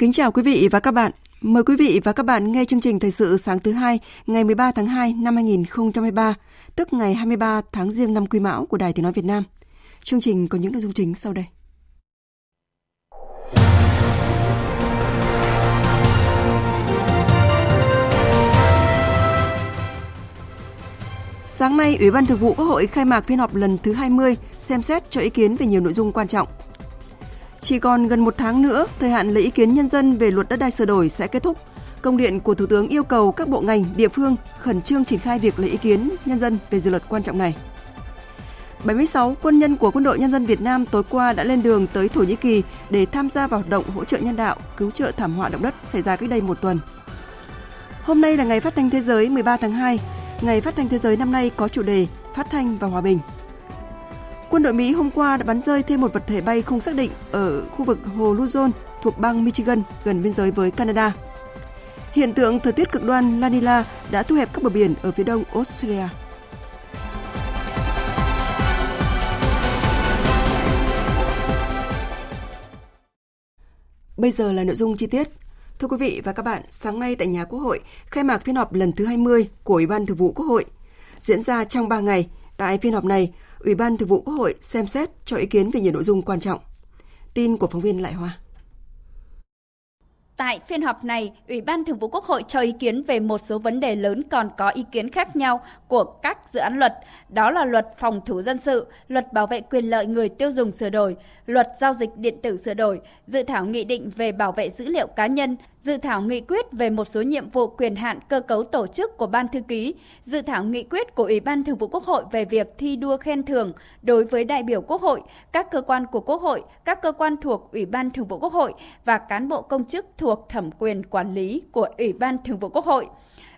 Kính chào quý vị và các bạn. Mời quý vị và các bạn nghe chương trình thời sự sáng thứ hai ngày 13 tháng 2 năm 2023, tức ngày 23 tháng Giêng năm Quý Mão của Đài Tiếng nói Việt Nam. Chương trình có những nội dung chính sau đây. Sáng nay, Ủy ban Thường vụ Quốc hội khai mạc phiên họp lần thứ 20, xem xét cho ý kiến về nhiều nội dung quan trọng. Chỉ còn gần một tháng nữa, thời hạn lấy ý kiến nhân dân về luật đất đai sửa đổi sẽ kết thúc. Công điện của Thủ tướng yêu cầu các bộ ngành, địa phương khẩn trương triển khai việc lấy ý kiến nhân dân về dự luật quan trọng này. 76 quân nhân của Quân đội Nhân dân Việt Nam tối qua đã lên đường tới Thổ Nhĩ Kỳ để tham gia vào hoạt động hỗ trợ nhân đạo, cứu trợ thảm họa động đất xảy ra cách đây một tuần. Hôm nay là ngày phát thanh thế giới 13 tháng 2. Ngày phát thanh thế giới năm nay có chủ đề Phát thanh và hòa bình. Quân đội Mỹ hôm qua đã bắn rơi thêm một vật thể bay không xác định ở khu vực hồ Luzon thuộc bang Michigan gần biên giới với Canada. Hiện tượng thời tiết cực đoan La Nina đã thu hẹp các bờ biển ở phía đông Australia. Bây giờ là nội dung chi tiết. Thưa quý vị và các bạn, sáng nay tại nhà Quốc hội khai mạc phiên họp lần thứ 20 của Ủy ban Thường vụ Quốc hội. Diễn ra trong 3 ngày, tại phiên họp này, Ủy ban Thường vụ Quốc hội xem xét cho ý kiến về nhiều nội dung quan trọng. Tin của phóng viên Lại Hoa. Tại phiên họp này, Ủy ban Thường vụ Quốc hội cho ý kiến về một số vấn đề lớn còn có ý kiến khác nhau của các dự án luật, đó là luật phòng thủ dân sự, luật bảo vệ quyền lợi người tiêu dùng sửa đổi, luật giao dịch điện tử sửa đổi, dự thảo nghị định về bảo vệ dữ liệu cá nhân, dự thảo nghị quyết về một số nhiệm vụ quyền hạn cơ cấu tổ chức của Ban Thư ký, dự thảo nghị quyết của Ủy ban Thường vụ Quốc hội về việc thi đua khen thưởng đối với đại biểu Quốc hội, các cơ quan của Quốc hội, các cơ quan thuộc Ủy ban Thường vụ Quốc hội và cán bộ công chức thuộc thẩm quyền quản lý của Ủy ban Thường vụ Quốc hội.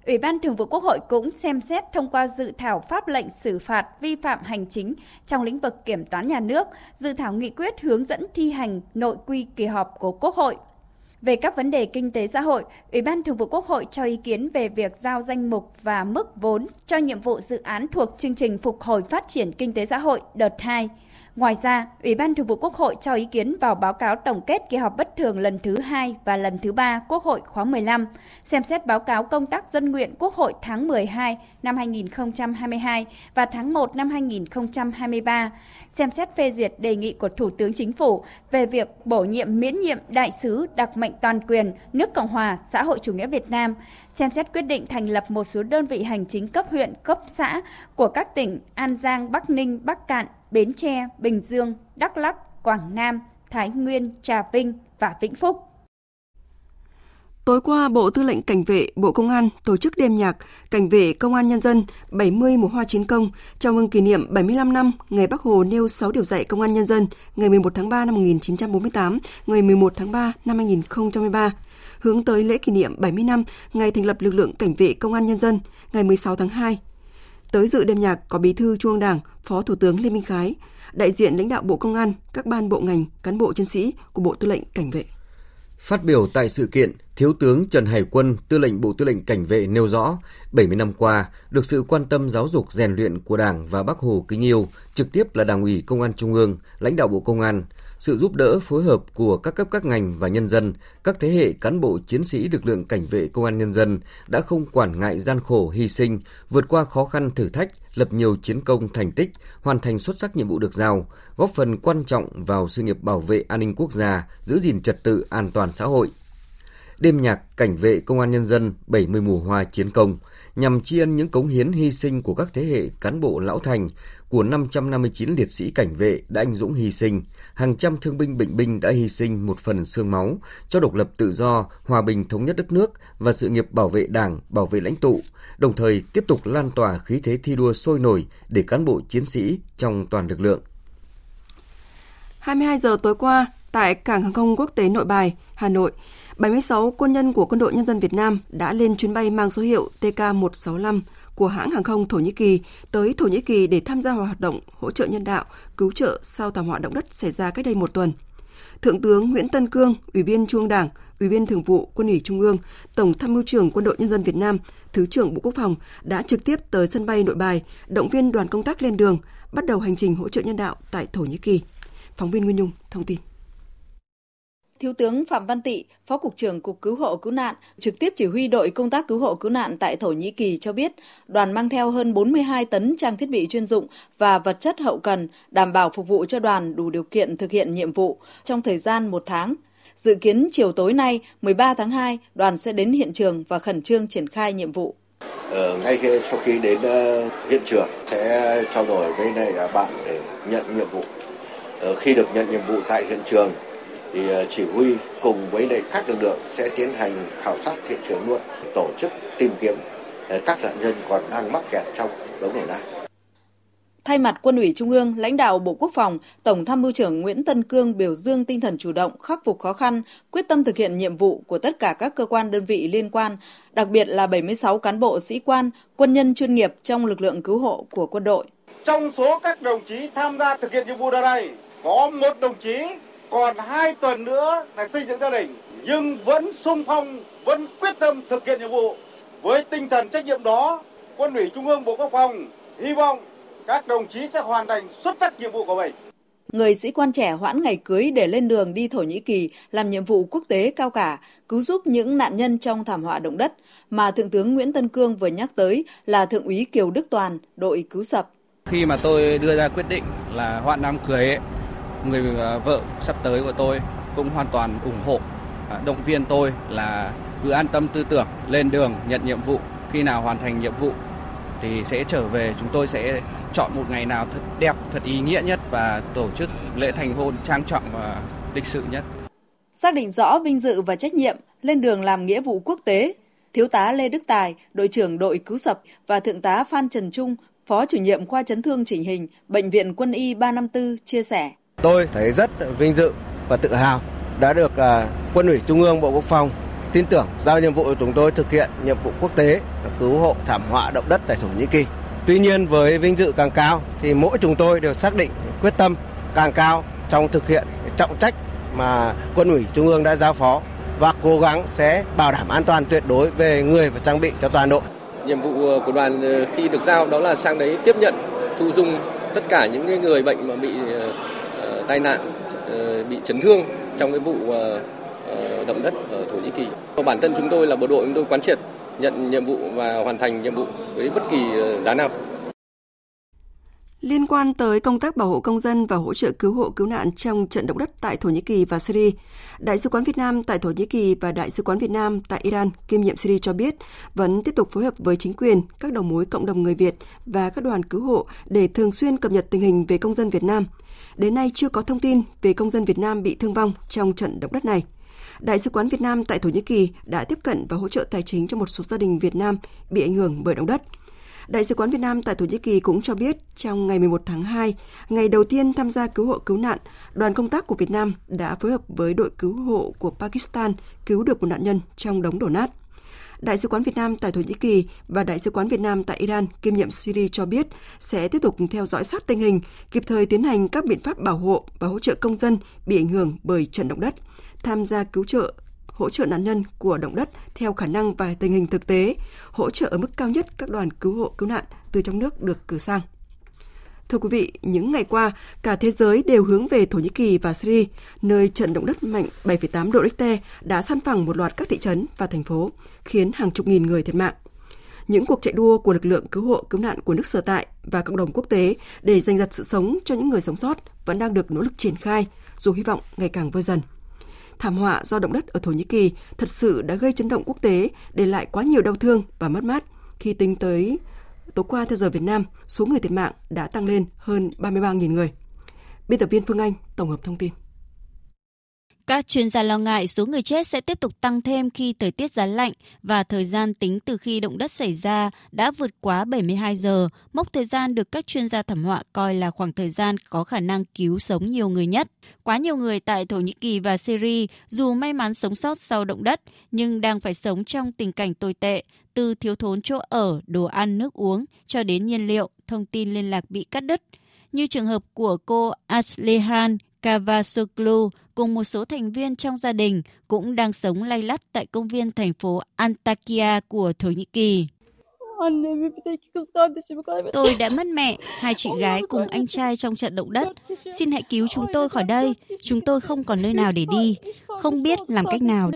Ủy ban Thường vụ Quốc hội cũng xem xét thông qua dự thảo pháp lệnh xử phạt vi phạm hành chính trong lĩnh vực kiểm toán nhà nước, dự thảo nghị quyết hướng dẫn thi hành nội quy kỳ họp của Quốc hội. Về các vấn đề kinh tế xã hội, Ủy ban Thường vụ Quốc hội cho ý kiến về việc giao danh mục và mức vốn cho nhiệm vụ dự án thuộc chương trình phục hồi phát triển kinh tế xã hội đợt 2. Ngoài ra, Ủy ban Thường vụ Quốc hội cho ý kiến vào báo cáo tổng kết kỳ họp bất thường lần thứ hai và lần thứ ba Quốc hội khóa 15, xem xét báo cáo công tác dân nguyện Quốc hội tháng 12 năm 2022 và tháng 1 năm 2023, xem xét phê duyệt đề nghị của Thủ tướng Chính phủ về việc bổ nhiệm miễn nhiệm đại sứ đặc mệnh toàn quyền nước Cộng hòa xã hội chủ nghĩa Việt Nam, xem xét quyết định thành lập một số đơn vị hành chính cấp huyện, cấp xã của các tỉnh An Giang, Bắc Ninh, Bắc Cạn, Bến Tre, Bình Dương, Đắk Lắk, Quảng Nam, Thái Nguyên, Trà Vinh và Vĩnh Phúc. Tối qua, Bộ Tư lệnh Cảnh vệ, Bộ Công an tổ chức đêm nhạc Cảnh vệ Công an Nhân dân 70 mùa hoa chiến công chào mừng kỷ niệm 75 năm ngày Bắc Hồ nêu 6 điều dạy Công an Nhân dân ngày 11 tháng 3 năm 1948, ngày 11 tháng 3 năm 2013 hướng tới lễ kỷ niệm 70 năm ngày thành lập lực lượng cảnh vệ công an nhân dân ngày 16 tháng 2. Tới dự đêm nhạc có Bí thư Trung ương Đảng, Phó Thủ tướng Lê Minh Khái, đại diện lãnh đạo Bộ Công an, các ban bộ ngành, cán bộ chiến sĩ của Bộ Tư lệnh Cảnh vệ. Phát biểu tại sự kiện, Thiếu tướng Trần Hải Quân, Tư lệnh Bộ Tư lệnh Cảnh vệ nêu rõ, 70 năm qua, được sự quan tâm giáo dục rèn luyện của Đảng và Bác Hồ kính yêu, trực tiếp là Đảng ủy Công an Trung ương, lãnh đạo Bộ Công an, sự giúp đỡ phối hợp của các cấp các ngành và nhân dân, các thế hệ cán bộ chiến sĩ lực lượng cảnh vệ công an nhân dân đã không quản ngại gian khổ hy sinh, vượt qua khó khăn thử thách, lập nhiều chiến công thành tích, hoàn thành xuất sắc nhiệm vụ được giao, góp phần quan trọng vào sự nghiệp bảo vệ an ninh quốc gia, giữ gìn trật tự an toàn xã hội. Đêm nhạc cảnh vệ công an nhân dân 70 mùa hoa chiến công nhằm tri ân những cống hiến hy sinh của các thế hệ cán bộ lão thành, của 559 liệt sĩ cảnh vệ đã anh dũng hy sinh, hàng trăm thương binh bệnh binh đã hy sinh một phần xương máu cho độc lập tự do, hòa bình thống nhất đất nước và sự nghiệp bảo vệ Đảng, bảo vệ lãnh tụ, đồng thời tiếp tục lan tỏa khí thế thi đua sôi nổi để cán bộ chiến sĩ trong toàn lực lượng. 22 giờ tối qua, tại Cảng hàng không quốc tế Nội Bài, Hà Nội, 76 quân nhân của Quân đội Nhân dân Việt Nam đã lên chuyến bay mang số hiệu TK165 của hãng hàng không Thổ Nhĩ Kỳ tới Thổ Nhĩ Kỳ để tham gia hoạt động hỗ trợ nhân đạo, cứu trợ sau thảm họa động đất xảy ra cách đây một tuần. Thượng tướng Nguyễn Tân Cương, Ủy viên Trung Đảng, Ủy viên Thường vụ Quân ủy Trung ương, Tổng Tham mưu trưởng Quân đội Nhân dân Việt Nam, Thứ trưởng Bộ Quốc phòng đã trực tiếp tới sân bay Nội Bài, động viên đoàn công tác lên đường, bắt đầu hành trình hỗ trợ nhân đạo tại Thổ Nhĩ Kỳ. Phóng viên Nguyên Nhung thông tin. Thiếu tướng Phạm Văn Tị, Phó Cục trưởng Cục Cứu hộ Cứu nạn, trực tiếp chỉ huy đội công tác cứu hộ cứu nạn tại Thổ Nhĩ Kỳ cho biết, đoàn mang theo hơn 42 tấn trang thiết bị chuyên dụng và vật chất hậu cần, đảm bảo phục vụ cho đoàn đủ điều kiện thực hiện nhiệm vụ trong thời gian một tháng. Dự kiến chiều tối nay, 13 tháng 2, đoàn sẽ đến hiện trường và khẩn trương triển khai nhiệm vụ. Ờ, ngay khi, sau khi đến uh, hiện trường sẽ trao đổi với này bạn để nhận nhiệm vụ. Ờ, khi được nhận nhiệm vụ tại hiện trường thì ờ, chỉ huy cùng với lại các lực lượng sẽ tiến hành khảo sát hiện trường luôn tổ chức tìm kiếm ờ, các nạn nhân còn đang mắc kẹt trong đống đổ nát. Thay mặt Quân ủy Trung ương, lãnh đạo Bộ Quốc phòng, Tổng tham mưu trưởng Nguyễn Tân Cương biểu dương tinh thần chủ động, khắc phục khó khăn, quyết tâm thực hiện nhiệm vụ của tất cả các cơ quan đơn vị liên quan, đặc biệt là 76 cán bộ sĩ quan, quân nhân chuyên nghiệp trong lực lượng cứu hộ của quân đội. Trong số các đồng chí tham gia thực hiện nhiệm vụ ở đây, có một đồng chí còn hai tuần nữa là xây dựng gia đình nhưng vẫn sung phong vẫn quyết tâm thực hiện nhiệm vụ với tinh thần trách nhiệm đó quân ủy trung ương bộ quốc phòng hy vọng các đồng chí sẽ hoàn thành xuất sắc nhiệm vụ của mình người sĩ quan trẻ hoãn ngày cưới để lên đường đi Thổ Nhĩ Kỳ làm nhiệm vụ quốc tế cao cả, cứu giúp những nạn nhân trong thảm họa động đất mà Thượng tướng Nguyễn Tân Cương vừa nhắc tới là Thượng úy Kiều Đức Toàn, đội cứu sập. Khi mà tôi đưa ra quyết định là hoãn đám cưới ấy, người à, vợ sắp tới của tôi cũng hoàn toàn ủng hộ à, động viên tôi là cứ an tâm tư tưởng, lên đường, nhận nhiệm vụ. Khi nào hoàn thành nhiệm vụ thì sẽ trở về. Chúng tôi sẽ chọn một ngày nào thật đẹp, thật ý nghĩa nhất và tổ chức lễ thành hôn trang trọng và lịch sự nhất. Xác định rõ vinh dự và trách nhiệm, lên đường làm nghĩa vụ quốc tế, thiếu tá Lê Đức Tài, đội trưởng đội cứu sập và thượng tá Phan Trần Trung, phó chủ nhiệm khoa chấn thương chỉnh hình, bệnh viện quân y 354 chia sẻ. Tôi thấy rất vinh dự và tự hào đã được à, Quân ủy Trung ương Bộ Quốc phòng tin tưởng giao nhiệm vụ của chúng tôi thực hiện nhiệm vụ quốc tế cứu hộ thảm họa động đất tại Thổ Nhĩ Kỳ. Tuy nhiên với vinh dự càng cao thì mỗi chúng tôi đều xác định quyết tâm càng cao trong thực hiện trọng trách mà Quân ủy Trung ương đã giao phó và cố gắng sẽ bảo đảm an toàn tuyệt đối về người và trang bị cho toàn đội. Nhiệm vụ ờ, của đoàn ờ, khi được giao đó là sang đấy tiếp nhận, thu dung tất cả những người bệnh mà bị ờ, tai nạn ờ, bị chấn thương trong cái vụ ờ, ờ, động đất ở Thổ Nhĩ Kỳ. Bản thân chúng tôi là bộ đội chúng tôi quán triệt nhận nhiệm vụ và hoàn thành nhiệm vụ với bất kỳ giá nào. Liên quan tới công tác bảo hộ công dân và hỗ trợ cứu hộ cứu nạn trong trận động đất tại Thổ Nhĩ Kỳ và Syria, Đại sứ quán Việt Nam tại Thổ Nhĩ Kỳ và Đại sứ quán Việt Nam tại Iran kiêm nhiệm Syria cho biết vẫn tiếp tục phối hợp với chính quyền, các đầu mối cộng đồng người Việt và các đoàn cứu hộ để thường xuyên cập nhật tình hình về công dân Việt Nam – Đến nay chưa có thông tin về công dân Việt Nam bị thương vong trong trận động đất này. Đại sứ quán Việt Nam tại Thổ Nhĩ Kỳ đã tiếp cận và hỗ trợ tài chính cho một số gia đình Việt Nam bị ảnh hưởng bởi động đất. Đại sứ quán Việt Nam tại Thổ Nhĩ Kỳ cũng cho biết trong ngày 11 tháng 2, ngày đầu tiên tham gia cứu hộ cứu nạn, đoàn công tác của Việt Nam đã phối hợp với đội cứu hộ của Pakistan cứu được một nạn nhân trong đống đổ nát. Đại sứ quán Việt Nam tại Thổ Nhĩ Kỳ và Đại sứ quán Việt Nam tại Iran kiêm nhiệm Syria cho biết sẽ tiếp tục theo dõi sát tình hình, kịp thời tiến hành các biện pháp bảo hộ và hỗ trợ công dân bị ảnh hưởng bởi trận động đất, tham gia cứu trợ hỗ trợ nạn nhân của động đất theo khả năng và tình hình thực tế, hỗ trợ ở mức cao nhất các đoàn cứu hộ cứu nạn từ trong nước được cử sang. Thưa quý vị, những ngày qua, cả thế giới đều hướng về Thổ Nhĩ Kỳ và Syria, nơi trận động đất mạnh 7,8 độ Richter đã san phẳng một loạt các thị trấn và thành phố, khiến hàng chục nghìn người thiệt mạng. Những cuộc chạy đua của lực lượng cứu hộ cứu nạn của nước sở tại và cộng đồng quốc tế để giành giật sự sống cho những người sống sót vẫn đang được nỗ lực triển khai, dù hy vọng ngày càng vơi dần. Thảm họa do động đất ở Thổ Nhĩ Kỳ thật sự đã gây chấn động quốc tế, để lại quá nhiều đau thương và mất mát khi tính tới tối qua theo giờ Việt Nam, số người thiệt mạng đã tăng lên hơn 33.000 người. Biên tập viên Phương Anh tổng hợp thông tin. Các chuyên gia lo ngại số người chết sẽ tiếp tục tăng thêm khi thời tiết giá lạnh và thời gian tính từ khi động đất xảy ra đã vượt quá 72 giờ, mốc thời gian được các chuyên gia thảm họa coi là khoảng thời gian có khả năng cứu sống nhiều người nhất. Quá nhiều người tại Thổ Nhĩ Kỳ và Syria dù may mắn sống sót sau động đất nhưng đang phải sống trong tình cảnh tồi tệ, từ thiếu thốn chỗ ở, đồ ăn, nước uống cho đến nhiên liệu, thông tin liên lạc bị cắt đứt. Như trường hợp của cô Aslihan Cavasoglu, cùng một số thành viên trong gia đình cũng đang sống lay lắt tại công viên thành phố Antakya của Thổ Nhĩ Kỳ. Tôi đã mất mẹ, hai chị gái cùng anh trai trong trận động đất. Xin hãy cứu chúng tôi khỏi đây. Chúng tôi không còn nơi nào để đi. Không biết làm cách nào.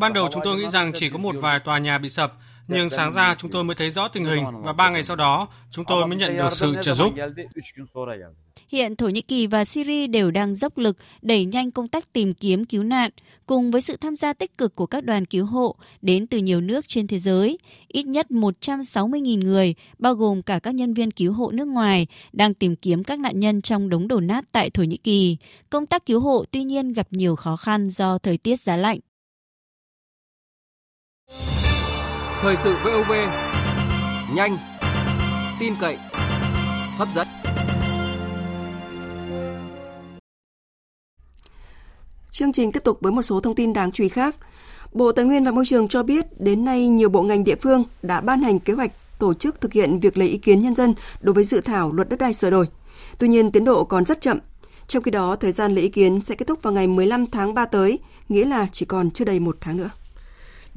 Ban đầu chúng tôi nghĩ rằng chỉ có một vài tòa nhà bị sập, nhưng sáng ra chúng tôi mới thấy rõ tình hình và ba ngày sau đó chúng tôi mới nhận được sự trợ giúp. Hiện Thổ Nhĩ Kỳ và Syria đều đang dốc lực đẩy nhanh công tác tìm kiếm cứu nạn, cùng với sự tham gia tích cực của các đoàn cứu hộ đến từ nhiều nước trên thế giới. Ít nhất 160.000 người, bao gồm cả các nhân viên cứu hộ nước ngoài, đang tìm kiếm các nạn nhân trong đống đổ nát tại Thổ Nhĩ Kỳ. Công tác cứu hộ tuy nhiên gặp nhiều khó khăn do thời tiết giá lạnh. Thời sự VOV, nhanh, tin cậy, hấp dẫn. Chương trình tiếp tục với một số thông tin đáng chú ý khác. Bộ Tài nguyên và Môi trường cho biết đến nay nhiều bộ ngành địa phương đã ban hành kế hoạch tổ chức thực hiện việc lấy ý kiến nhân dân đối với dự thảo luật đất đai sửa đổi. Tuy nhiên tiến độ còn rất chậm. Trong khi đó, thời gian lấy ý kiến sẽ kết thúc vào ngày 15 tháng 3 tới, nghĩa là chỉ còn chưa đầy một tháng nữa.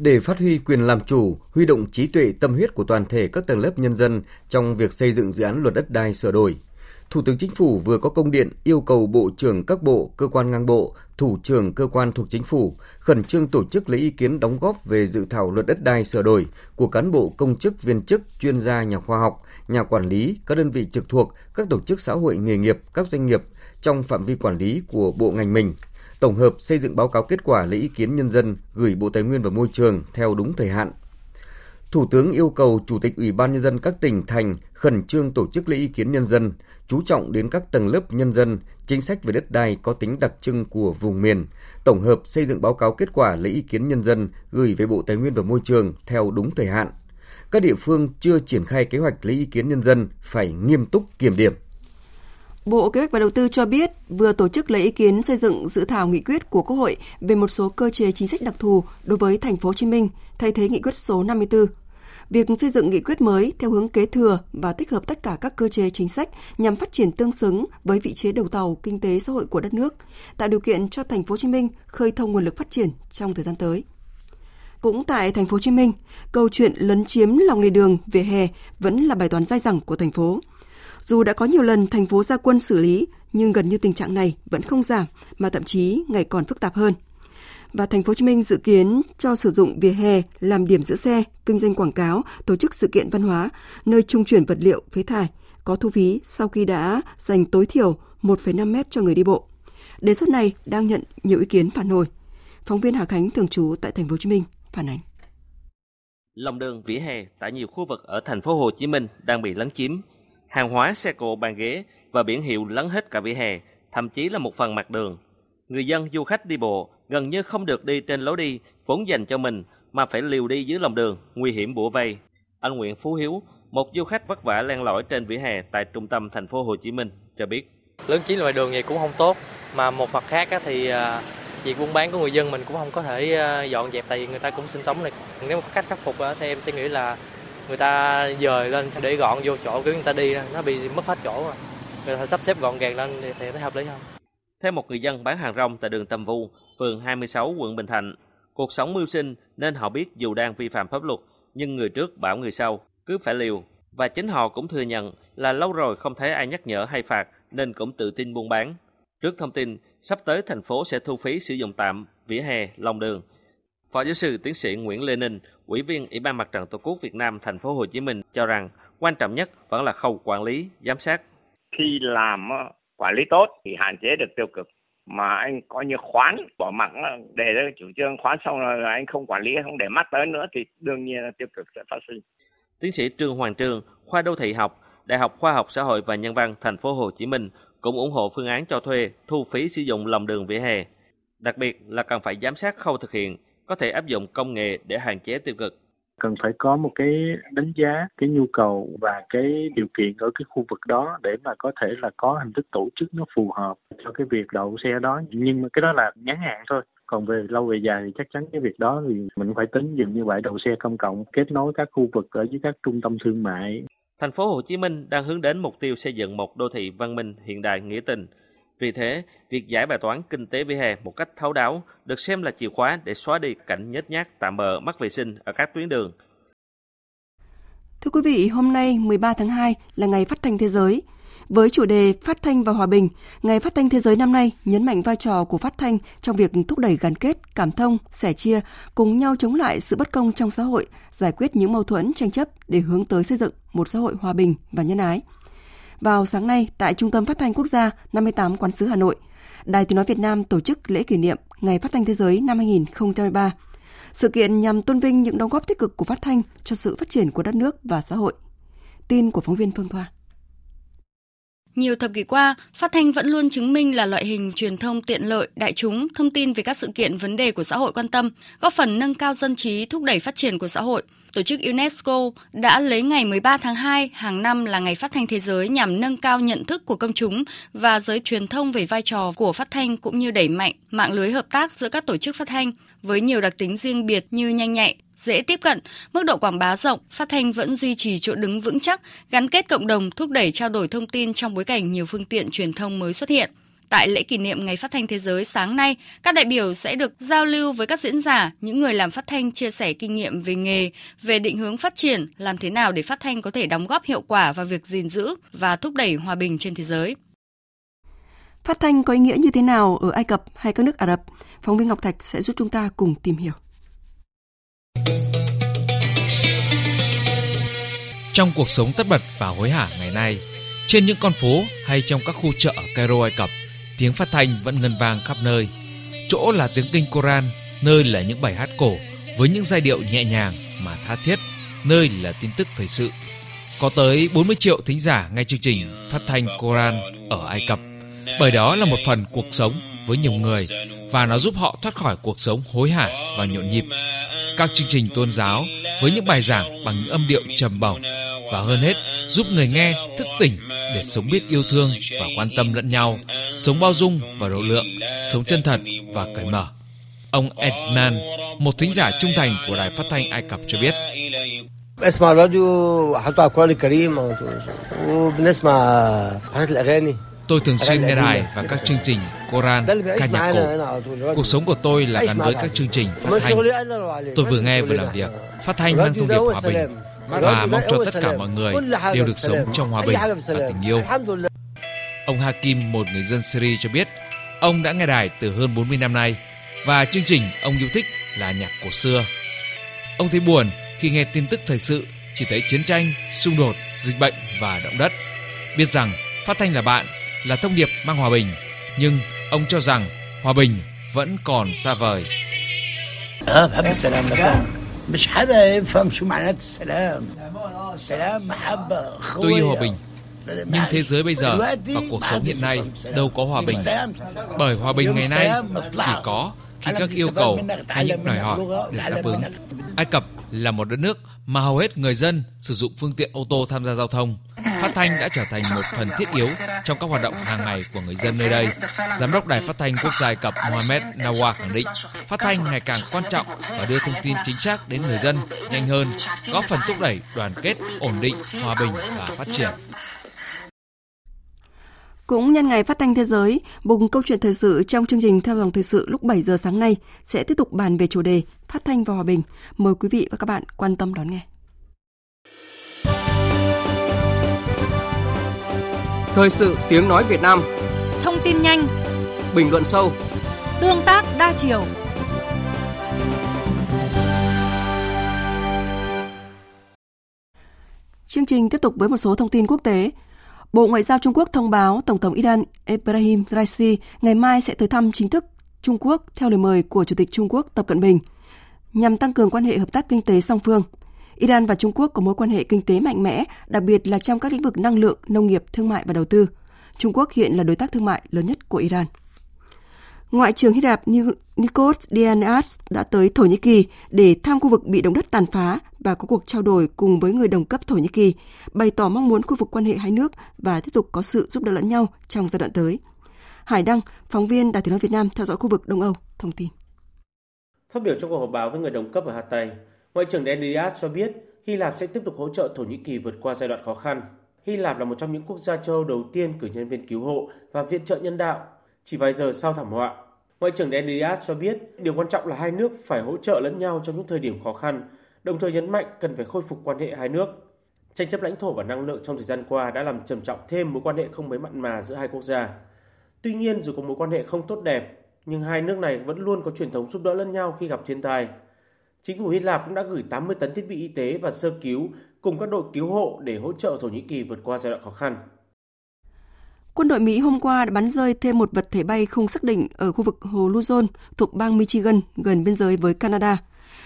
Để phát huy quyền làm chủ, huy động trí tuệ tâm huyết của toàn thể các tầng lớp nhân dân trong việc xây dựng dự án luật đất đai sửa đổi, Thủ tướng Chính phủ vừa có công điện yêu cầu Bộ trưởng các bộ, cơ quan ngang bộ, thủ trưởng cơ quan thuộc Chính phủ khẩn trương tổ chức lấy ý kiến đóng góp về dự thảo luật đất đai sửa đổi của cán bộ công chức, viên chức, chuyên gia, nhà khoa học, nhà quản lý, các đơn vị trực thuộc, các tổ chức xã hội nghề nghiệp, các doanh nghiệp trong phạm vi quản lý của bộ ngành mình. Tổng hợp xây dựng báo cáo kết quả lấy ý kiến nhân dân gửi Bộ Tài nguyên và Môi trường theo đúng thời hạn. Thủ tướng yêu cầu Chủ tịch Ủy ban Nhân dân các tỉnh, thành khẩn trương tổ chức lấy ý kiến nhân dân, chú trọng đến các tầng lớp nhân dân, chính sách về đất đai có tính đặc trưng của vùng miền, tổng hợp xây dựng báo cáo kết quả lấy ý kiến nhân dân gửi về Bộ Tài nguyên và Môi trường theo đúng thời hạn. Các địa phương chưa triển khai kế hoạch lấy ý kiến nhân dân phải nghiêm túc kiểm điểm. Bộ Kế hoạch và Đầu tư cho biết vừa tổ chức lấy ý kiến xây dựng dự thảo nghị quyết của Quốc hội về một số cơ chế chính sách đặc thù đối với thành phố Hồ Chí Minh thay thế nghị quyết số 54 việc xây dựng nghị quyết mới theo hướng kế thừa và tích hợp tất cả các cơ chế chính sách nhằm phát triển tương xứng với vị trí đầu tàu kinh tế xã hội của đất nước, tạo điều kiện cho thành phố Hồ Chí Minh khơi thông nguồn lực phát triển trong thời gian tới. Cũng tại thành phố Hồ Chí Minh, câu chuyện lấn chiếm lòng lề đường vỉa hè vẫn là bài toán dai dẳng của thành phố. Dù đã có nhiều lần thành phố ra quân xử lý, nhưng gần như tình trạng này vẫn không giảm mà thậm chí ngày còn phức tạp hơn và thành phố Hồ Chí Minh dự kiến cho sử dụng vỉa hè làm điểm giữ xe, kinh doanh quảng cáo, tổ chức sự kiện văn hóa, nơi trung chuyển vật liệu, phế thải, có thu phí sau khi đã dành tối thiểu 1,5 mét cho người đi bộ. Đề xuất này đang nhận nhiều ý kiến phản hồi. Phóng viên Hà Khánh thường trú tại thành phố Hồ Chí Minh phản ánh. Lòng đường vỉa hè tại nhiều khu vực ở thành phố Hồ Chí Minh đang bị lấn chiếm. Hàng hóa xe cộ bàn ghế và biển hiệu lấn hết cả vỉa hè, thậm chí là một phần mặt đường. Người dân du khách đi bộ gần như không được đi trên lối đi vốn dành cho mình mà phải liều đi dưới lòng đường, nguy hiểm bủa vây. Anh Nguyễn Phú Hiếu, một du khách vất vả len lỏi trên vỉa hè tại trung tâm thành phố Hồ Chí Minh cho biết. Lớn chín ngoài đường này cũng không tốt, mà một mặt khác thì à, việc buôn bán của người dân mình cũng không có thể à, dọn dẹp tại vì người ta cũng sinh sống này. Nếu có cách khắc phục thì em sẽ nghĩ là người ta dời lên để gọn vô chỗ kiểu người ta đi nó bị mất hết chỗ rồi. Người ta sắp xếp gọn gàng lên thì thấy hợp lý không? Theo một người dân bán hàng rong tại đường Tâm Vu, phường 26 quận Bình Thạnh, cuộc sống mưu sinh nên họ biết dù đang vi phạm pháp luật, nhưng người trước bảo người sau cứ phải liều. Và chính họ cũng thừa nhận là lâu rồi không thấy ai nhắc nhở hay phạt nên cũng tự tin buôn bán. Trước thông tin sắp tới thành phố sẽ thu phí sử dụng tạm vỉa hè, lòng đường, Phó giáo sư tiến sĩ Nguyễn Lê Ninh, Ủy viên Ủy ban Mặt trận Tổ quốc Việt Nam thành phố Hồ Chí Minh cho rằng quan trọng nhất vẫn là khâu quản lý, giám sát. Khi làm quản lý tốt thì hạn chế được tiêu cực mà anh coi như khoán bỏ mặc để chủ trương khoán xong rồi anh không quản lý không để mắt tới nữa thì đương nhiên là tiêu cực sẽ phát sinh. Tiến sĩ Trương Hoàng Trương, khoa đô thị học, Đại học Khoa học Xã hội và Nhân văn Thành phố Hồ Chí Minh cũng ủng hộ phương án cho thuê thu phí sử dụng lòng đường vỉa hè. Đặc biệt là cần phải giám sát khâu thực hiện, có thể áp dụng công nghệ để hạn chế tiêu cực. Cần phải có một cái đánh giá cái nhu cầu và cái điều kiện ở cái khu vực đó để mà có thể là có hình thức tổ chức nó phù hợp cho cái việc đậu xe đó. Nhưng mà cái đó là ngắn hạn thôi. Còn về lâu về dài thì chắc chắn cái việc đó thì mình phải tính dừng như vậy. Đậu xe công cộng kết nối các khu vực ở với các trung tâm thương mại. Thành phố Hồ Chí Minh đang hướng đến mục tiêu xây dựng một đô thị văn minh hiện đại nghĩa tình. Vì thế, việc giải bài toán kinh tế vỉa hè một cách thấu đáo được xem là chìa khóa để xóa đi cảnh nhếch nhác tạm bờ mất vệ sinh ở các tuyến đường. Thưa quý vị, hôm nay 13 tháng 2 là ngày phát thanh thế giới. Với chủ đề Phát thanh và hòa bình, Ngày Phát thanh Thế giới năm nay nhấn mạnh vai trò của phát thanh trong việc thúc đẩy gắn kết, cảm thông, sẻ chia, cùng nhau chống lại sự bất công trong xã hội, giải quyết những mâu thuẫn, tranh chấp để hướng tới xây dựng một xã hội hòa bình và nhân ái. Vào sáng nay, tại Trung tâm Phát thanh Quốc gia 58 Quán sứ Hà Nội, Đài Tiếng Nói Việt Nam tổ chức lễ kỷ niệm Ngày Phát thanh Thế giới năm 2023. Sự kiện nhằm tôn vinh những đóng góp tích cực của phát thanh cho sự phát triển của đất nước và xã hội. Tin của phóng viên Phương Thoa. Nhiều thập kỷ qua, phát thanh vẫn luôn chứng minh là loại hình truyền thông tiện lợi, đại chúng, thông tin về các sự kiện vấn đề của xã hội quan tâm, góp phần nâng cao dân trí, thúc đẩy phát triển của xã hội. Tổ chức UNESCO đã lấy ngày 13 tháng 2 hàng năm là ngày phát thanh thế giới nhằm nâng cao nhận thức của công chúng và giới truyền thông về vai trò của phát thanh cũng như đẩy mạnh mạng lưới hợp tác giữa các tổ chức phát thanh với nhiều đặc tính riêng biệt như nhanh nhạy, dễ tiếp cận, mức độ quảng bá rộng, phát thanh vẫn duy trì chỗ đứng vững chắc, gắn kết cộng đồng, thúc đẩy trao đổi thông tin trong bối cảnh nhiều phương tiện truyền thông mới xuất hiện. Tại lễ kỷ niệm Ngày Phát thanh Thế giới sáng nay, các đại biểu sẽ được giao lưu với các diễn giả, những người làm phát thanh chia sẻ kinh nghiệm về nghề, về định hướng phát triển, làm thế nào để phát thanh có thể đóng góp hiệu quả vào việc gìn giữ và thúc đẩy hòa bình trên thế giới. Phát thanh có ý nghĩa như thế nào ở Ai Cập hay các nước Ả Rập? Phóng viên Ngọc Thạch sẽ giúp chúng ta cùng tìm hiểu. Trong cuộc sống tất bật và hối hả ngày nay, trên những con phố hay trong các khu chợ ở Cairo Ai Cập, tiếng phát thanh vẫn ngân vang khắp nơi. Chỗ là tiếng kinh Koran, nơi là những bài hát cổ với những giai điệu nhẹ nhàng mà tha thiết, nơi là tin tức thời sự. Có tới 40 triệu thính giả nghe chương trình phát thanh Koran ở Ai Cập, bởi đó là một phần cuộc sống với nhiều người và nó giúp họ thoát khỏi cuộc sống hối hả và nhộn nhịp. Các chương trình tôn giáo với những bài giảng bằng những âm điệu trầm bổng và hơn hết giúp người nghe thức tỉnh để sống biết yêu thương và quan tâm lẫn nhau, sống bao dung và độ lượng, sống chân thật và cởi mở. Ông Edman, một thính giả trung thành của đài phát thanh Ai Cập cho biết. اسمع الراديو حتى القرآن الكريم وبنسمع حاجات الأغاني Tôi thường xuyên nghe đài và các chương trình Koran, ca nhạc cổ. Cuộc sống của tôi là gắn với các chương trình phát thanh. Tôi vừa nghe vừa làm việc. Phát thanh mang thông điệp hòa bình và mong cho tất cả mọi người đều được sống trong hòa bình và tình yêu. Ông Hakim, một người dân Syria cho biết, ông đã nghe đài từ hơn 40 năm nay và chương trình ông yêu thích là nhạc cổ xưa. Ông thấy buồn khi nghe tin tức thời sự chỉ thấy chiến tranh, xung đột, dịch bệnh và động đất. Biết rằng phát thanh là bạn là thông điệp mang hòa bình, nhưng ông cho rằng hòa bình vẫn còn xa vời. Tôi yêu hòa bình, nhưng thế giới bây giờ và cuộc sống hiện nay đâu có hòa bình. Bởi hòa bình ngày nay chỉ có khi các yêu cầu hay những đòi hỏi được đáp ứng. Ai Cập là một đất nước mà hầu hết người dân sử dụng phương tiện ô tô tham gia giao thông. Phát thanh đã trở thành một phần thiết yếu trong các hoạt động hàng ngày của người dân nơi đây. Giám đốc Đài Phát thanh Quốc gia Ai Cập Mohamed Nawa khẳng định, phát thanh ngày càng quan trọng và đưa thông tin chính xác đến người dân nhanh hơn, góp phần thúc đẩy đoàn kết, ổn định, hòa bình và phát triển. Cũng nhân ngày phát thanh thế giới, vùng câu chuyện thời sự trong chương trình theo dòng thời sự lúc 7 giờ sáng nay sẽ tiếp tục bàn về chủ đề phát thanh và hòa bình. Mời quý vị và các bạn quan tâm đón nghe. Thời sự tiếng nói Việt Nam Thông tin nhanh Bình luận sâu Tương tác đa chiều Chương trình tiếp tục với một số thông tin quốc tế. Bộ Ngoại giao Trung Quốc thông báo Tổng thống Iran Ebrahim Raisi ngày mai sẽ tới thăm chính thức Trung Quốc theo lời mời của Chủ tịch Trung Quốc Tập Cận Bình nhằm tăng cường quan hệ hợp tác kinh tế song phương. Iran và Trung Quốc có mối quan hệ kinh tế mạnh mẽ, đặc biệt là trong các lĩnh vực năng lượng, nông nghiệp, thương mại và đầu tư. Trung Quốc hiện là đối tác thương mại lớn nhất của Iran. Ngoại trưởng Hy Lạp Nikos Dianas đã tới Thổ Nhĩ Kỳ để thăm khu vực bị động đất tàn phá và có cuộc trao đổi cùng với người đồng cấp Thổ Nhĩ Kỳ, bày tỏ mong muốn khu vực quan hệ hai nước và tiếp tục có sự giúp đỡ lẫn nhau trong giai đoạn tới. Hải Đăng, phóng viên Đài tiếng nói Việt Nam theo dõi khu vực Đông Âu, thông tin. Phát biểu trong cuộc họp báo với người đồng cấp ở Hà Tây, Ngoại trưởng Denias cho biết Hy Lạp sẽ tiếp tục hỗ trợ Thổ Nhĩ Kỳ vượt qua giai đoạn khó khăn. Hy Lạp là một trong những quốc gia châu Âu đầu tiên cử nhân viên cứu hộ và viện trợ nhân đạo chỉ vài giờ sau thảm họa. Ngoại trưởng Denias cho biết điều quan trọng là hai nước phải hỗ trợ lẫn nhau trong những thời điểm khó khăn, đồng thời nhấn mạnh cần phải khôi phục quan hệ hai nước. Tranh chấp lãnh thổ và năng lượng trong thời gian qua đã làm trầm trọng thêm mối quan hệ không mấy mặn mà giữa hai quốc gia. Tuy nhiên, dù có mối quan hệ không tốt đẹp, nhưng hai nước này vẫn luôn có truyền thống giúp đỡ lẫn nhau khi gặp thiên tai. Chính phủ Hy Lạp cũng đã gửi 80 tấn thiết bị y tế và sơ cứu cùng các đội cứu hộ để hỗ trợ Thổ Nhĩ Kỳ vượt qua giai đoạn khó khăn. Quân đội Mỹ hôm qua đã bắn rơi thêm một vật thể bay không xác định ở khu vực hồ Luzon thuộc bang Michigan gần biên giới với Canada.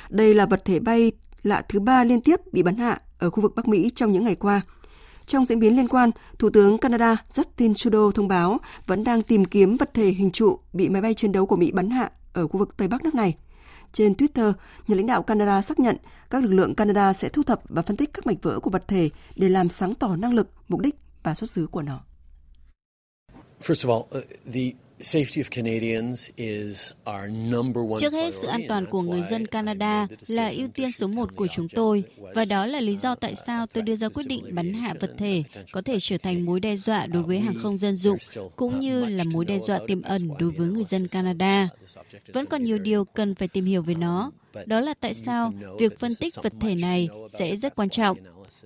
Đây là vật thể bay lạ thứ ba liên tiếp bị bắn hạ ở khu vực Bắc Mỹ trong những ngày qua. Trong diễn biến liên quan, Thủ tướng Canada Justin Trudeau thông báo vẫn đang tìm kiếm vật thể hình trụ bị máy bay chiến đấu của Mỹ bắn hạ ở khu vực Tây Bắc nước này. Trên Twitter, nhà lãnh đạo Canada xác nhận các lực lượng Canada sẽ thu thập và phân tích các mảnh vỡ của vật thể để làm sáng tỏ năng lực, mục đích và xuất xứ của nó. First of all, uh, the Trước hết, sự an toàn của người dân Canada là ưu tiên số một của chúng tôi, và đó là lý do tại sao tôi đưa ra quyết định bắn hạ vật thể có thể trở thành mối đe dọa đối với hàng không dân dụng, cũng như là mối đe dọa tiềm ẩn đối với người dân Canada. Vẫn còn nhiều điều cần phải tìm hiểu về nó. Đó là tại sao việc phân tích vật thể này sẽ rất quan trọng.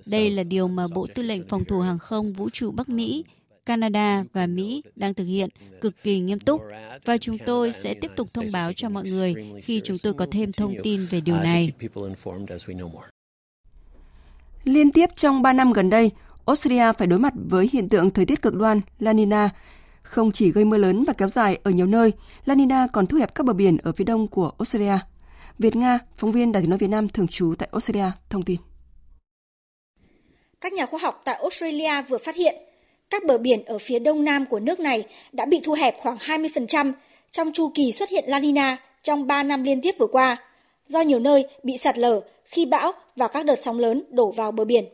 Đây là điều mà Bộ Tư lệnh Phòng thủ Hàng không Vũ trụ Bắc Mỹ Canada và Mỹ đang thực hiện cực kỳ nghiêm túc và chúng tôi sẽ tiếp tục thông báo cho mọi người khi chúng tôi có thêm thông tin về điều này. Liên tiếp trong 3 năm gần đây, Australia phải đối mặt với hiện tượng thời tiết cực đoan La Nina. Không chỉ gây mưa lớn và kéo dài ở nhiều nơi, La Nina còn thu hẹp các bờ biển ở phía đông của Australia. Việt Nga, phóng viên Đài tiếng nói Việt Nam thường trú tại Australia, thông tin. Các nhà khoa học tại Australia vừa phát hiện các bờ biển ở phía đông nam của nước này đã bị thu hẹp khoảng 20% trong chu kỳ xuất hiện La Nina trong 3 năm liên tiếp vừa qua, do nhiều nơi bị sạt lở khi bão và các đợt sóng lớn đổ vào bờ biển.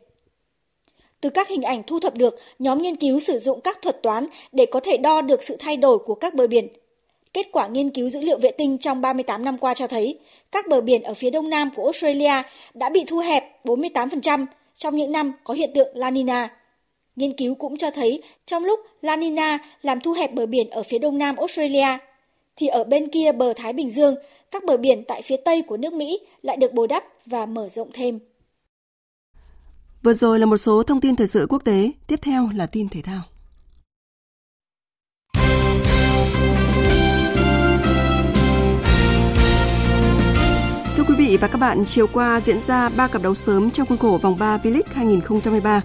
Từ các hình ảnh thu thập được, nhóm nghiên cứu sử dụng các thuật toán để có thể đo được sự thay đổi của các bờ biển. Kết quả nghiên cứu dữ liệu vệ tinh trong 38 năm qua cho thấy, các bờ biển ở phía đông nam của Australia đã bị thu hẹp 48% trong những năm có hiện tượng La Nina. Nghiên cứu cũng cho thấy trong lúc La Nina làm thu hẹp bờ biển ở phía đông nam Australia, thì ở bên kia bờ Thái Bình Dương, các bờ biển tại phía tây của nước Mỹ lại được bồi đắp và mở rộng thêm. Vừa rồi là một số thông tin thời sự quốc tế, tiếp theo là tin thể thao. Thưa quý vị và các bạn, chiều qua diễn ra 3 cặp đấu sớm trong khuôn khổ vòng 3 V-League 2023.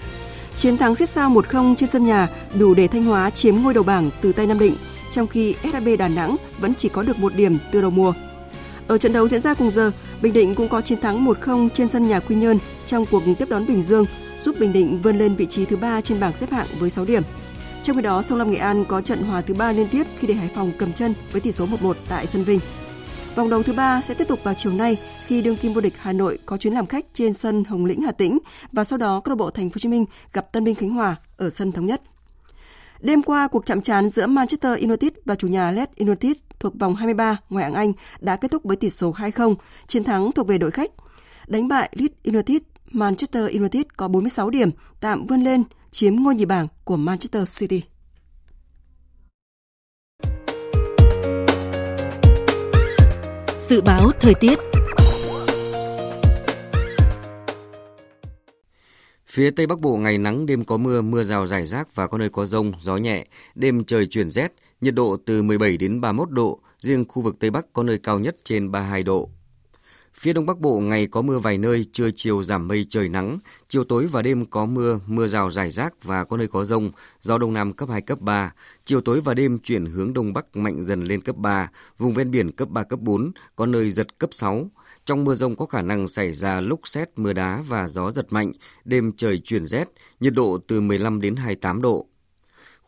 Chiến thắng siết sao 1-0 trên sân nhà đủ để Thanh Hóa chiếm ngôi đầu bảng từ tay Nam Định, trong khi SHB Đà Nẵng vẫn chỉ có được một điểm từ đầu mùa. Ở trận đấu diễn ra cùng giờ, Bình Định cũng có chiến thắng 1-0 trên sân nhà Quy Nhơn trong cuộc tiếp đón Bình Dương, giúp Bình Định vươn lên vị trí thứ 3 trên bảng xếp hạng với 6 điểm. Trong khi đó, Sông Lam Nghệ An có trận hòa thứ 3 liên tiếp khi để Hải Phòng cầm chân với tỷ số 1-1 tại sân Vinh. Vòng đấu thứ ba sẽ tiếp tục vào chiều nay khi đương kim vô địch Hà Nội có chuyến làm khách trên sân Hồng Lĩnh Hà Tĩnh và sau đó câu lạc bộ Thành phố Hồ Chí Minh gặp Tân binh Khánh Hòa ở sân thống nhất. Đêm qua, cuộc chạm trán giữa Manchester United và chủ nhà Leeds United thuộc vòng 23 ngoại hạng Anh đã kết thúc với tỷ số 2-0, chiến thắng thuộc về đội khách. Đánh bại Leeds United, Manchester United có 46 điểm, tạm vươn lên chiếm ngôi nhì bảng của Manchester City. Dự báo thời tiết Phía Tây Bắc Bộ ngày nắng, đêm có mưa, mưa rào rải rác và có nơi có rông, gió nhẹ. Đêm trời chuyển rét, nhiệt độ từ 17 đến 31 độ, riêng khu vực Tây Bắc có nơi cao nhất trên 32 độ. Phía Đông Bắc Bộ ngày có mưa vài nơi, trưa chiều giảm mây trời nắng, chiều tối và đêm có mưa, mưa rào rải rác và có nơi có rông, gió Đông Nam cấp 2, cấp 3. Chiều tối và đêm chuyển hướng Đông Bắc mạnh dần lên cấp 3, vùng ven biển cấp 3, cấp 4, có nơi giật cấp 6. Trong mưa rông có khả năng xảy ra lốc xét, mưa đá và gió giật mạnh, đêm trời chuyển rét, nhiệt độ từ 15 đến 28 độ.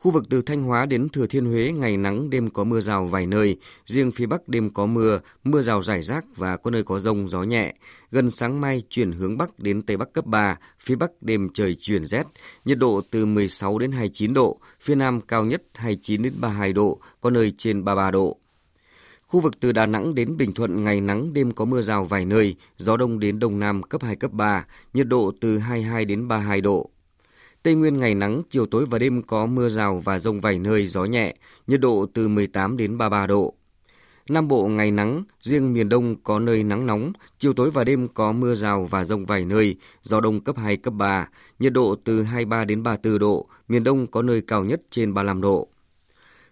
Khu vực từ Thanh Hóa đến Thừa Thiên Huế ngày nắng đêm có mưa rào vài nơi, riêng phía Bắc đêm có mưa, mưa rào rải rác và có nơi có rông gió nhẹ. Gần sáng mai chuyển hướng Bắc đến Tây Bắc cấp 3, phía Bắc đêm trời chuyển rét, nhiệt độ từ 16 đến 29 độ, phía Nam cao nhất 29 đến 32 độ, có nơi trên 33 độ. Khu vực từ Đà Nẵng đến Bình Thuận ngày nắng đêm có mưa rào vài nơi, gió đông đến đông nam cấp 2 cấp 3, nhiệt độ từ 22 đến 32 độ. Tây Nguyên ngày nắng, chiều tối và đêm có mưa rào và rông vài nơi, gió nhẹ, nhiệt độ từ 18 đến 33 độ. Nam Bộ ngày nắng, riêng miền Đông có nơi nắng nóng, chiều tối và đêm có mưa rào và rông vài nơi, gió đông cấp 2, cấp 3, nhiệt độ từ 23 đến 34 độ, miền Đông có nơi cao nhất trên 35 độ.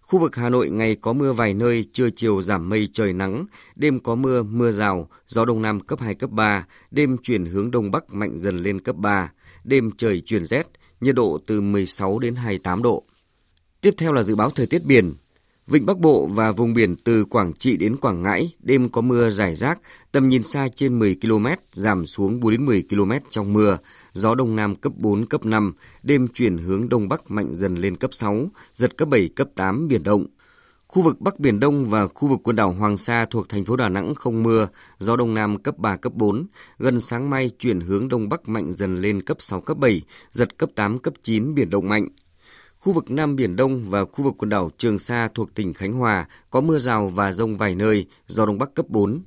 Khu vực Hà Nội ngày có mưa vài nơi, trưa chiều giảm mây trời nắng, đêm có mưa, mưa rào, gió đông nam cấp 2, cấp 3, đêm chuyển hướng đông bắc mạnh dần lên cấp 3, đêm trời chuyển rét, nhiệt độ từ 16 đến 28 độ. Tiếp theo là dự báo thời tiết biển. Vịnh Bắc Bộ và vùng biển từ Quảng Trị đến Quảng Ngãi, đêm có mưa rải rác, tầm nhìn xa trên 10 km, giảm xuống 4 đến 10 km trong mưa, gió đông nam cấp 4, cấp 5, đêm chuyển hướng đông bắc mạnh dần lên cấp 6, giật cấp 7, cấp 8, biển động. Khu vực Bắc Biển Đông và khu vực quần đảo Hoàng Sa thuộc thành phố Đà Nẵng không mưa, gió Đông Nam cấp 3, cấp 4. Gần sáng mai chuyển hướng Đông Bắc mạnh dần lên cấp 6, cấp 7, giật cấp 8, cấp 9, biển động mạnh. Khu vực Nam Biển Đông và khu vực quần đảo Trường Sa thuộc tỉnh Khánh Hòa có mưa rào và rông vài nơi, gió Đông Bắc cấp 4.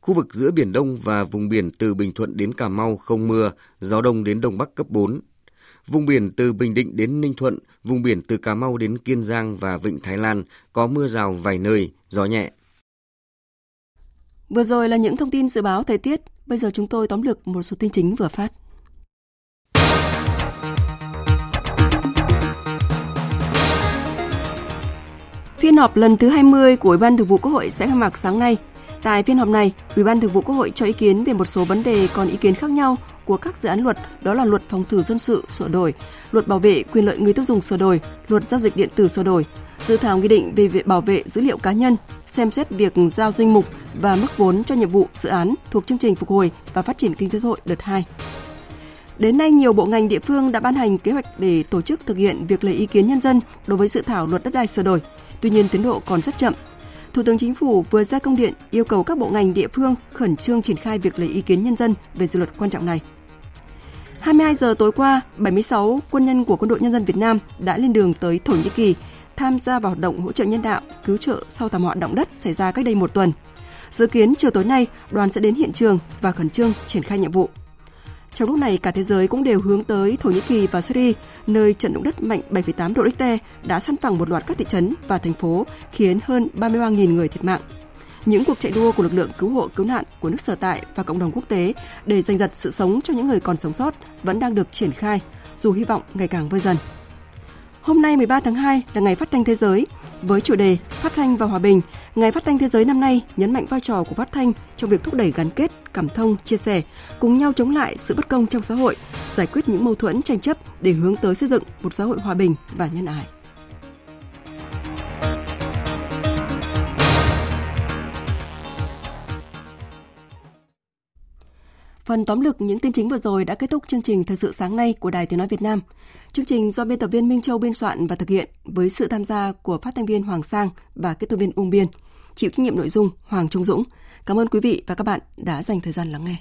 Khu vực giữa Biển Đông và vùng biển từ Bình Thuận đến Cà Mau không mưa, gió Đông đến Đông Bắc cấp 4. Vùng biển từ Bình Định đến Ninh Thuận, vùng biển từ Cà Mau đến Kiên Giang và Vịnh Thái Lan có mưa rào vài nơi, gió nhẹ. Vừa rồi là những thông tin dự báo thời tiết. Bây giờ chúng tôi tóm lược một số tin chính vừa phát. Phiên họp lần thứ 20 của Ủy ban Thường vụ Quốc hội sẽ khai mạc sáng nay. Tại phiên họp này, Ủy ban Thường vụ Quốc hội cho ý kiến về một số vấn đề còn ý kiến khác nhau của các dự án luật, đó là luật phòng thủ dân sự sửa đổi, luật bảo vệ quyền lợi người tiêu dùng sửa đổi, luật giao dịch điện tử sửa đổi, dự thảo nghị định về việc bảo vệ dữ liệu cá nhân, xem xét việc giao danh mục và mức vốn cho nhiệm vụ dự án thuộc chương trình phục hồi và phát triển kinh tế xã hội đợt 2. Đến nay, nhiều bộ ngành địa phương đã ban hành kế hoạch để tổ chức thực hiện việc lấy ý kiến nhân dân đối với dự thảo luật đất đai sửa đổi. Tuy nhiên, tiến độ còn rất chậm. Thủ tướng Chính phủ vừa ra công điện yêu cầu các bộ ngành địa phương khẩn trương triển khai việc lấy ý kiến nhân dân về dự luật quan trọng này. 22 giờ tối qua, 76 quân nhân của Quân đội Nhân dân Việt Nam đã lên đường tới Thổ Nhĩ Kỳ tham gia vào hoạt động hỗ trợ nhân đạo, cứu trợ sau thảm họa động đất xảy ra cách đây một tuần. Dự kiến chiều tối nay, đoàn sẽ đến hiện trường và khẩn trương triển khai nhiệm vụ. Trong lúc này, cả thế giới cũng đều hướng tới Thổ Nhĩ Kỳ và Syria, nơi trận động đất mạnh 7,8 độ Richter đã săn phẳng một loạt các thị trấn và thành phố, khiến hơn 33.000 người thiệt mạng. Những cuộc chạy đua của lực lượng cứu hộ cứu nạn của nước sở tại và cộng đồng quốc tế để giành giật sự sống cho những người còn sống sót vẫn đang được triển khai, dù hy vọng ngày càng vơi dần. Hôm nay 13 tháng 2 là ngày phát thanh thế giới. Với chủ đề Phát thanh và hòa bình, Ngày Phát thanh Thế giới năm nay nhấn mạnh vai trò của phát thanh trong việc thúc đẩy gắn kết, cảm thông, chia sẻ, cùng nhau chống lại sự bất công trong xã hội, giải quyết những mâu thuẫn tranh chấp để hướng tới xây dựng một xã hội hòa bình và nhân ái. Phần tóm lược những tin chính vừa rồi đã kết thúc chương trình Thời sự sáng nay của Đài Tiếng Nói Việt Nam. Chương trình do biên tập viên Minh Châu biên soạn và thực hiện với sự tham gia của phát thanh viên Hoàng Sang và kết tố viên Ung Biên. Chịu trách nhiệm nội dung Hoàng Trung Dũng. Cảm ơn quý vị và các bạn đã dành thời gian lắng nghe.